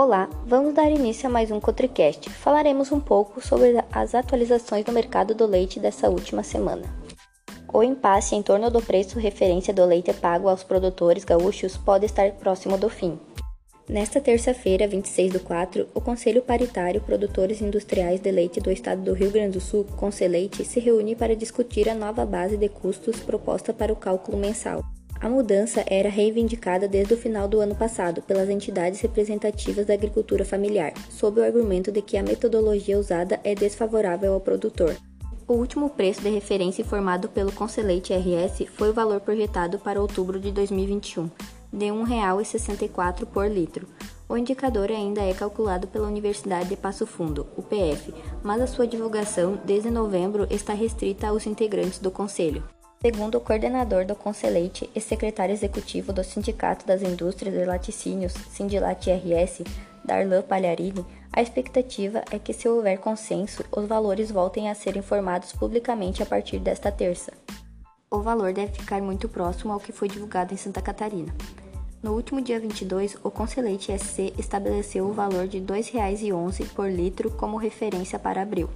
Olá, vamos dar início a mais um Cotricast. Falaremos um pouco sobre as atualizações no mercado do leite dessa última semana. O impasse em torno do preço referência do leite pago aos produtores gaúchos pode estar próximo do fim. Nesta terça-feira, 26 do 4, o Conselho Paritário Produtores Industriais de Leite do Estado do Rio Grande do Sul, Conceleite, se reúne para discutir a nova base de custos proposta para o cálculo mensal. A mudança era reivindicada desde o final do ano passado pelas entidades representativas da agricultura familiar, sob o argumento de que a metodologia usada é desfavorável ao produtor. O último preço de referência informado pelo Conselheite RS foi o valor projetado para outubro de 2021, de R$ 1,64 por litro. O indicador ainda é calculado pela Universidade de Passo Fundo, UPF, mas a sua divulgação desde novembro está restrita aos integrantes do Conselho. Segundo o coordenador do Conselheite e secretário executivo do Sindicato das Indústrias de Laticínios, Sindilat RS, Darlan Palharini, a expectativa é que, se houver consenso, os valores voltem a ser informados publicamente a partir desta terça. O valor deve ficar muito próximo ao que foi divulgado em Santa Catarina. No último dia 22, o Conselheite SC estabeleceu o valor de R$ 2,11 por litro como referência para abril.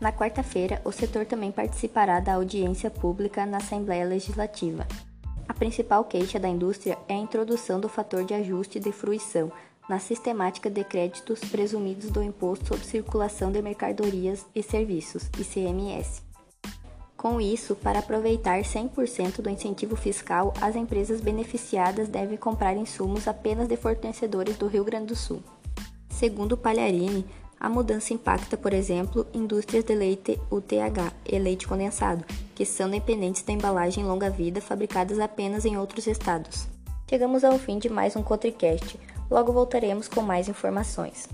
Na quarta-feira, o setor também participará da audiência pública na Assembleia Legislativa. A principal queixa da indústria é a introdução do fator de ajuste de fruição na sistemática de créditos presumidos do Imposto sobre Circulação de Mercadorias e Serviços, ICMS. Com isso, para aproveitar 100% do incentivo fiscal, as empresas beneficiadas devem comprar insumos apenas de fornecedores do Rio Grande do Sul. Segundo Palharini, a mudança impacta, por exemplo, indústrias de leite UTH e leite condensado, que são dependentes da embalagem longa-vida fabricadas apenas em outros estados. Chegamos ao fim de mais um Cotricast. Logo voltaremos com mais informações.